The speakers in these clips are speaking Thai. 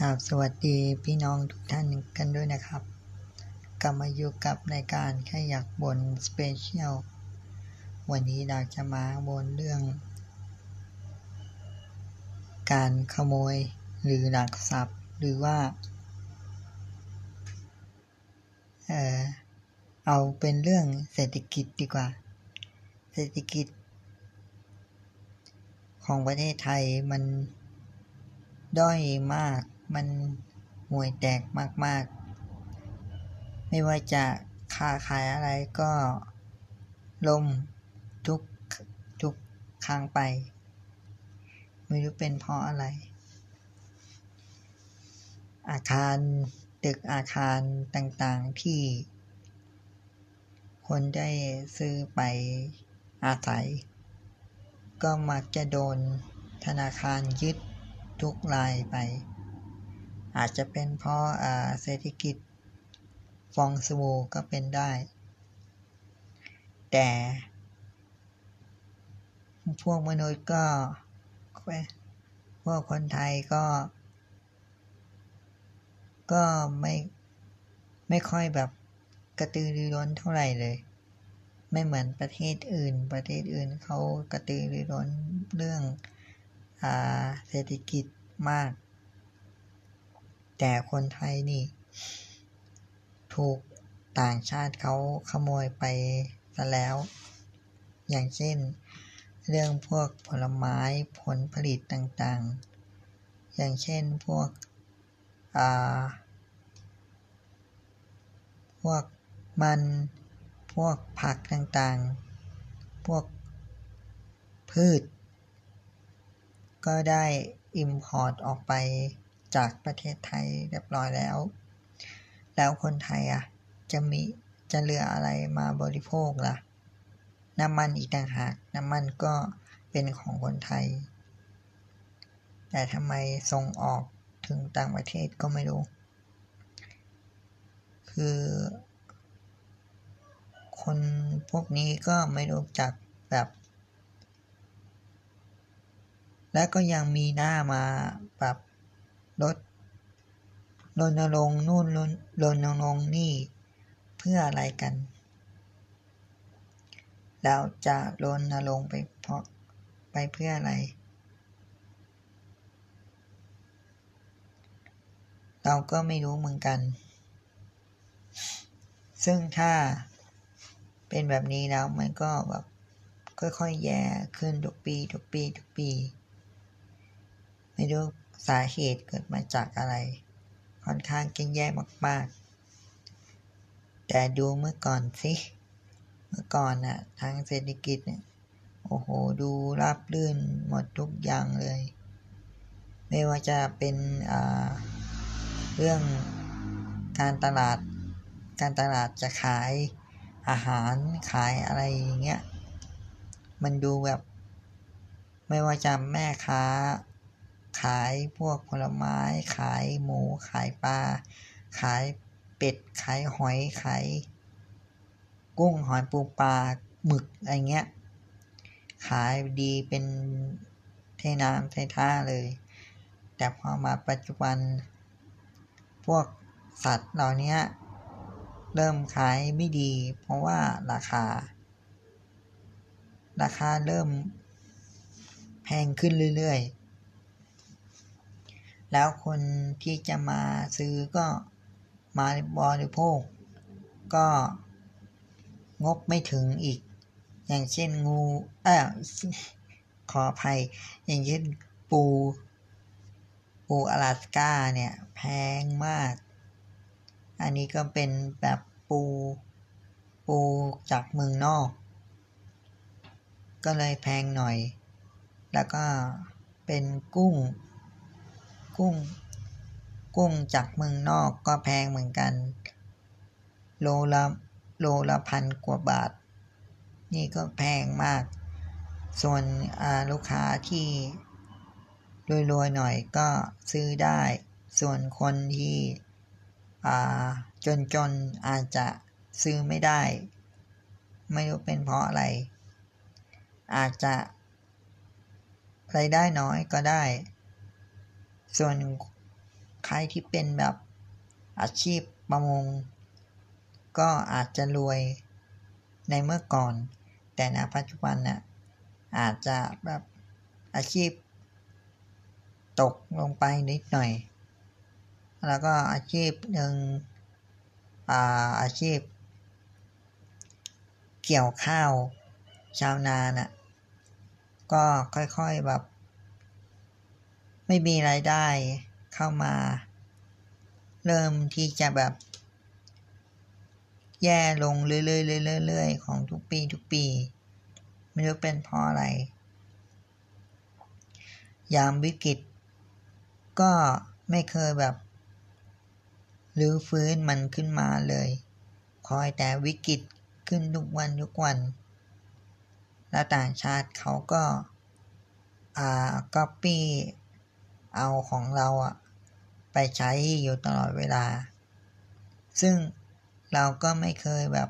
กราบสวัสดีพี่น้องทุกท่านกันด้วยนะครับ กลับมาอยู่กับรายการแค่อยากบ่น Special วันนี้เราจะมาบ่นเรื่อง การขโมยหรือลักทรัพย์หรือว่าเออเอาเป็นเรื่องเศรษฐกิจดีกว่า เศรษฐกิจ ของประเทศไทยมันด้อยมาก มันห่วยแตกมากๆ ไม่ว่าจะค้าขายอะไรก็ล่มทุกทุกครั้งไป ไม่รู้เป็นเพราะอะไร อาคารตึกอาคารต่างๆที่ คนได้ซื้อไปอาศัย ก็มักจะโดนธนาคารยึดทุกรายไป อาจจะเป็นเพราะเศรษฐกิจฟองสบู่ก็เป็นได้ แต่ พวกมนุษย์ก็ พวกคนไทยก็ ก็ไม่ ไม่ค่อยแบบกระตือรือร้นเท่าไหร่เลย ไม่เหมือนประเทศอื่น ประเทศอื่นเขากระตือรือร้นเรื่องเศรษฐกิจมาก แต่คนไทยนี่ ถูกต่างชาติเขาขโมยไปซะแล้ว อย่างเช่น เรื่องพวกผลไม้ผลผลิตต่างๆ อย่างเช่นพวกพวกมันพวกผักต่างๆ พวกพืช ก็ได้อิมพอร์ตออกไป จากประเทศไทยเรียบร้อยแล้ว แล้วคนไทยอะ จะมีจะเหลืออะไรมาบริโภคละ่ะ น้ำมันอีกต่างหาก น้ำมันก็เป็นของคนไทย แต่ทำไมส่งออกถึงต่างประเทศก็ไม่รู้ คือ คนพวกนี้ก็ไม่รู้จักแบบ และก็ยังมีหน้ามาแบบ ลดรณรงค์นู่นรณรงค์นี่ เพื่ออะไรกันแล้วจะรณรงค์ไปเพราะไปเพื่ออะไร เราก็ไม่รู้เหมือนกัน ซึ่งถ้าเป็นแบบนี้แล้วมันก็แบบค่อยๆแย่ขึ้นทุกปีทุกปีทุกปี ไม่รู้ สาเหตุเกิดมาจากอะไร ค่อนข้างเก่งแย่มาก ๆ แต่ดูเมื่อก่อนสิ เมื่อก่อนน่ะ ทางเศรษฐกิจเนี่ยโอ้โห ดูราบลื่นหมดทุกอย่างเลย ไม่ว่าจะเป็นเรื่องการตลาด การตลาดจะขายอาหารขายอะไรอย่างเงี้ย มันดูแบบ ไม่ว่าจะแม่ค้า ขายพวกผลไม้ ขายหมู ขายปลา ขายเป็ด ขายหอย ขายกุ้ง หอยปูปลา หมึก อะไรเงี้ย ขายดีเป็นเทน้ำเทท่าเลย แต่พอมาปัจจุบัน พวกสัตว์เหล่านี้เริ่มขายไม่ดี เพราะว่าราคา ราคาเริ่มแพงขึ้นเรื่อยๆ แล้วคนที่จะมาซื้อก็มาบริโภค ก็งบไม่ถึงอีก อย่างเช่นงูเออขออภัย อย่างเช่นปู ปูอลาสกาเนี่ย แพงมาก อันนี้ก็เป็นแบบปู ปูจากเมืองนอก ก็เลยแพงหน่อย แล้วก็เป็นกุ้ง กุ้ง กุ้งจากเมืองนอกก็แพงเหมือนกัน โลละโลละพันกว่าบาท นี่ก็แพงมาก ส่วนลูกค้าที่รวยๆหน่อยก็ซื้อได้ ส่วนคนที่จนๆอาจจะซื้อไม่ได้ ไม่รู้เป็นเพราะอะไร อาจจะรายได้น้อยก็ได้ ส่วนใครที่เป็นแบบอาชีพประมง ก็อาจจะรวยในเมื่อก่อน แต่ณปัจจุบันนะ่ะอาจจะแบบอาชีพ ตกลงไปนิดหน่อย แล้วก็อาชีพหนึ่งอาอาชีพ เกี่ยวข้าวชาวนานะ่ะก็ค่อยๆแบบ ไม่มีรายได้เข้ามา เริ่มที่จะแบบ แย่ลงเรื่อยๆๆๆของทุกปีทุกปี ไม่รู้เป็นเพราะอะไร ยามวิกฤต ก็ไม่เคยแบบรื้อฟื้นมันขึ้นมาเลย คอยแต่วิกฤตขึ้นทุกวันทุกวัน แล้วต่างชาติเขาก็อ่าก๊อปปี้ เอาของเราอะไปใช้อยู่ตลอดเวลา ซึ่งเราก็ไม่เคยแบบ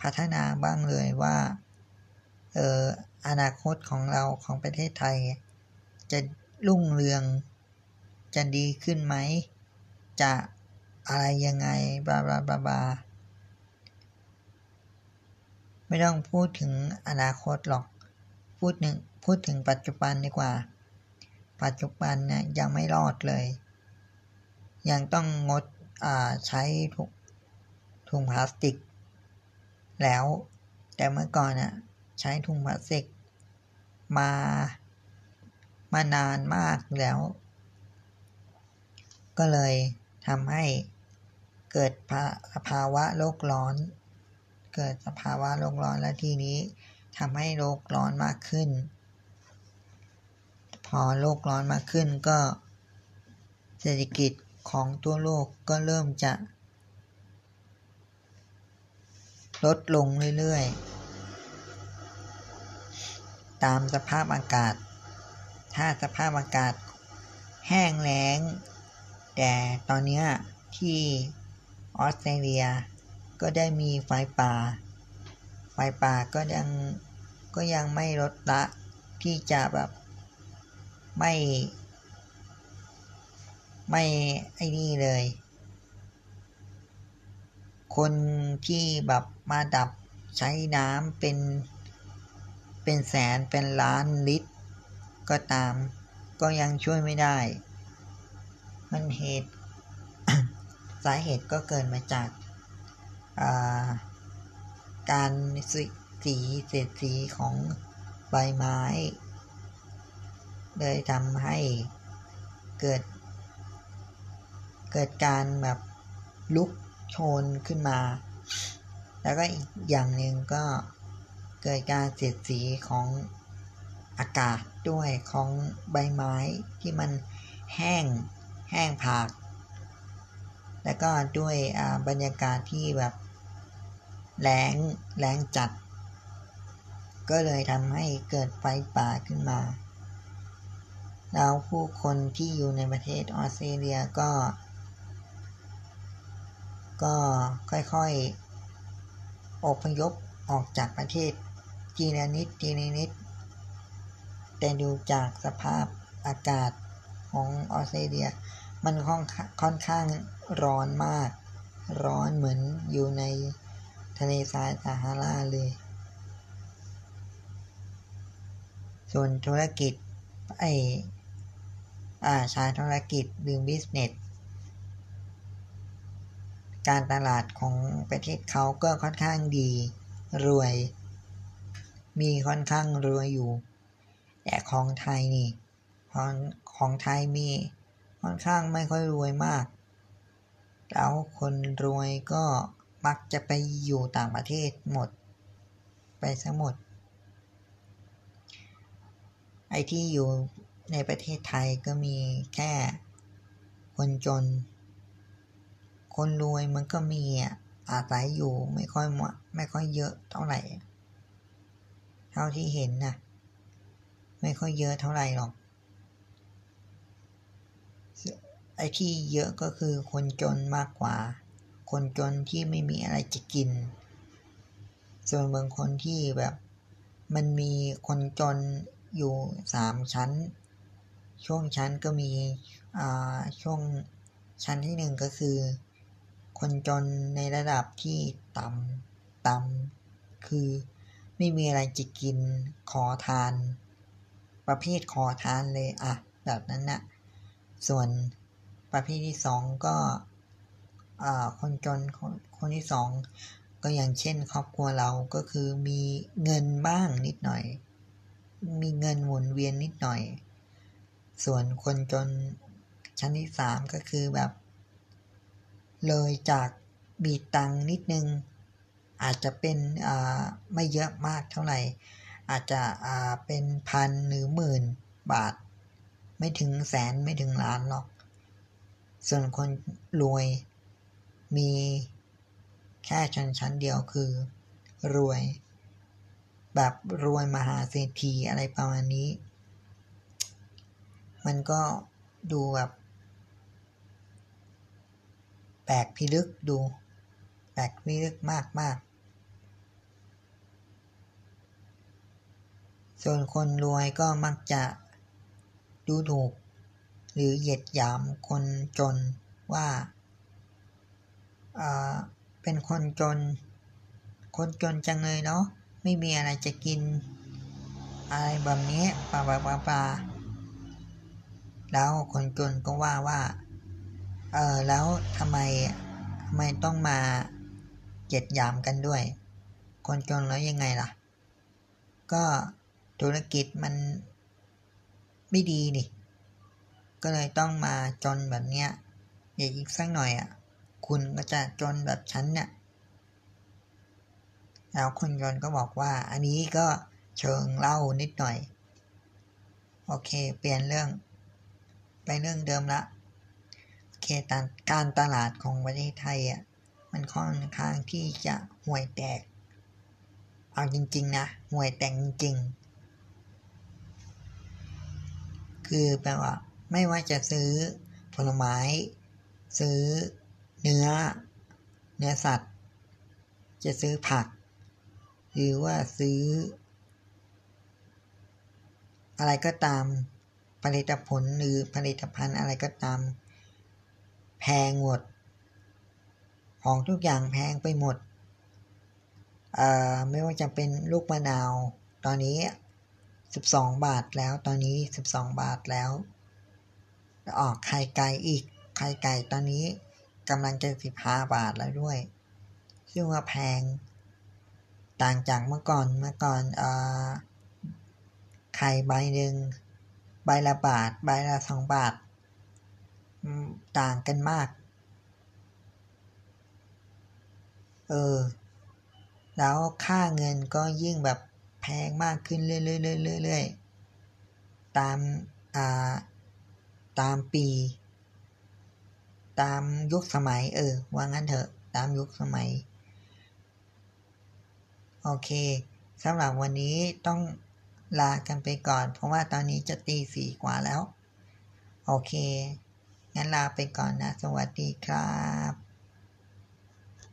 พัฒนาบ้างเลยว่า เอออนาคตของเราของประเทศไทย จะรุ่งเรือง จะดีขึ้นไหม จะอะไรยังไงบลาบลาบลาบลาไม่ต้องพูดถึงอนาคตหรอก พูดหนึ่งพูดถึงปัจจุบันดีกว่า ปัจจุบันเนี่ยยังไม่รอดเลย ยังต้องงดใช้ถุงถุงพลาสติก แล้ว แต่เมื่อก่อนน่ะใช้ถุงพลาสติก มามานานมากแล้ว ก็เลยทำให้เกิดภาวะโลกร้อน เกิดสภาวะโลกร้อนและทีนี้ทำให้โลกร้อนมากขึ้น พอโลกร้อนมากขึ้นก็ เศรษฐกิจของตัวโลกก็เริ่มจะ ลดลงเรื่อยๆ ตามสภาพอากาศ ถ้าสภาพอากาศแห้งแล้ง แต่ตอนนี้ที่ออสเตรเลียก็ได้มีไฟป่า ไฟป่าก็ยังก็ยังไม่ลดละที่จะแบบ ไม่ ไม่ไอ้นี่เลย คนที่แบบมาดับใช้น้ำเป็น เป็นแสนเป็นล้านลิตร ก็ตาม ก็ยังช่วยไม่ได้ มันเหตุ สาเหตุก็เกิดมาจากาการสีเศษสีของใบไม้ เลยทำให้เกิด เกิดการแบบลุกโชนขึ้นมา แล้วก็อีกอย่างหนึ่งก็เกิดการเสียดสีของอากาศด้วยของใบไม้ที่มันแห้งแห้งผาก แล้วก็ด้วยบรรยากาศที่แบบแรงแรงจัด ก็เลยทำให้เกิดไฟป่าขึ้นมา แล้วผู้คนที่อยู่ในประเทศออสเตรเลียก็ ก็ค่อยๆอพยพออกจากประเทศทีละนิดทีละนิด แต่ดูจากสภาพอากาศของออสเตรเลีย มันค่อนข้างร้อนมาก ร้อนเหมือนอยู่ในทะเลทรายซาฮาราเลย ส่วนธุรกิจไอ อ่าชายธุรกิจหรือบิสเนสการตลาดของประเทศเขาก็ค่อนข้างดี รวย มีค่อนข้างรวยอยู่ แต่ของไทยนี่ของของไทยมีค่อนข้างไม่ค่อยรวยมาก แล้วคนรวยก็มักจะไปอยู่ต่างประเทศหมด ไปซะหมด ไอ้ที่อยู่ ในประเทศไทยก็มีแค่คนจน คนรวยมันก็มีอาศัยอยู่ไม่ค่อยมไม่ค่อยเยอะเท่าไหร่ เท่าที่เห็นนะไม่ค่อยเยอะเท่าไหร่หรอก ไอ้ที่เยอะก็คือคนจนมากกว่า คนจนที่ไม่มีอะไรจะกิน ส่วนบางคนที่แบบ มันมีคนจนอยู่สามชั้น ช่วงชั้นก็มีช่วงชั้นที่หนึ่งก็คือ คนจนในระดับที่ต่ำต่ำคือไม่มีอะไรจะกินขอทาน ประเภทขอทานเลยอะแบบนั้นนะส่วนประเภทที่สองก็คนจนคนคนที่สองก็อย่างเช่นครอบครัวเราก็คือมีเงินบ้างนิดหน่อย มีเงินหมุนเวียนนิดหน่อย ส่วนคนจนชั้นที่สามก็คือแบบ เลยจากบีตังนิดนึง อาจจะเป็นไม่เยอะมากเท่าไหร่ อาจจะเป็นพันหรือหมื่นบาท ไม่ถึงแสนไม่ถึงล้านหรอก ส่วนคนรวยมีแค่ชั้นชั้นเดียวคือ รวย แบบรวยมหาเศรษฐีอะไรประมาณนี้ มันก็ดูแบบแปลกพิลึกดู แปลกพิลึกมากมากส่วนคนรวยก็มักจะดูถูก หรือเหยียดหยามคนจนว่าเป็นคนจน คนจนจังเลยเนาะไม่มีอะไรจะกิน อะไรแบบนี้ปลาปลาปลาปลา แล้วคนจนก็ว่าว่า เออแล้วทำไมทำไมต้องมาเจ็ดยามกันด้วย คนจนแล้วยังไงล่ะ ก็ธุรกิจมันไม่ดีนี่ ก็เลยต้องมาจนแบบเนี้ยอย่าอีกสักหน่อยอะ่ะ คุณก็จะจนแบบฉันเนี่ยแล้วคุณยนก็บอกว่า อันนี้ก็เชิงเล่านิดหน่อย โอเค เปลี่ยนเรื่อง ไปเรื่องเดิมละโอเคการตลาดของประเทศไทยอะมันค่อนข้างที่จะห่วยแตก เอาจริง ๆ นะห่วยแตกจริง ๆ คือแปลว่า ไม่ว่าจะซื้อผลไม้ ซื้อเนื้อ เนื้อสัตว์ จะซื้อผัก หรือว่าซื้อ อะไรก็ตาม ผลิตผลหรือผลิตภัณฑ์อะไรก็ตาม แพงหมด ของทุกอย่างแพงไปหมด ไม่ว่าจะเป็นลูกมะนาว ตอนนี้ 12 บาทแล้ว ตอนนี้ 12 บาทแล้วออกไข่ไก่อีก ไข่ไก่ตอนนี้กำลังจะสิบห้าบาทแล้วด้วย ซึ่งว่าแพง ต่างจากเมื่อก่อน เมื่อก่อนอไข่ใบหนึ่ง ใบละบาท ใบละสองบาท ต่างกันมาก เออ แล้วค่าเงินก็ยิ่งแบบแพงมากขึ้นเรื่อยๆๆตาม อ่า ตามปี ตามยุคสมัย เออ ว่างั้นเถอะ ตามยุคสมัย โอเคสำหรับวันนี้ต้อง ลากันไปก่อน เพราะว่าตอนนี้จะตีสี่กว่าแล้ว โอเค งั้นลาไปก่อนนะ สวัสดีครับ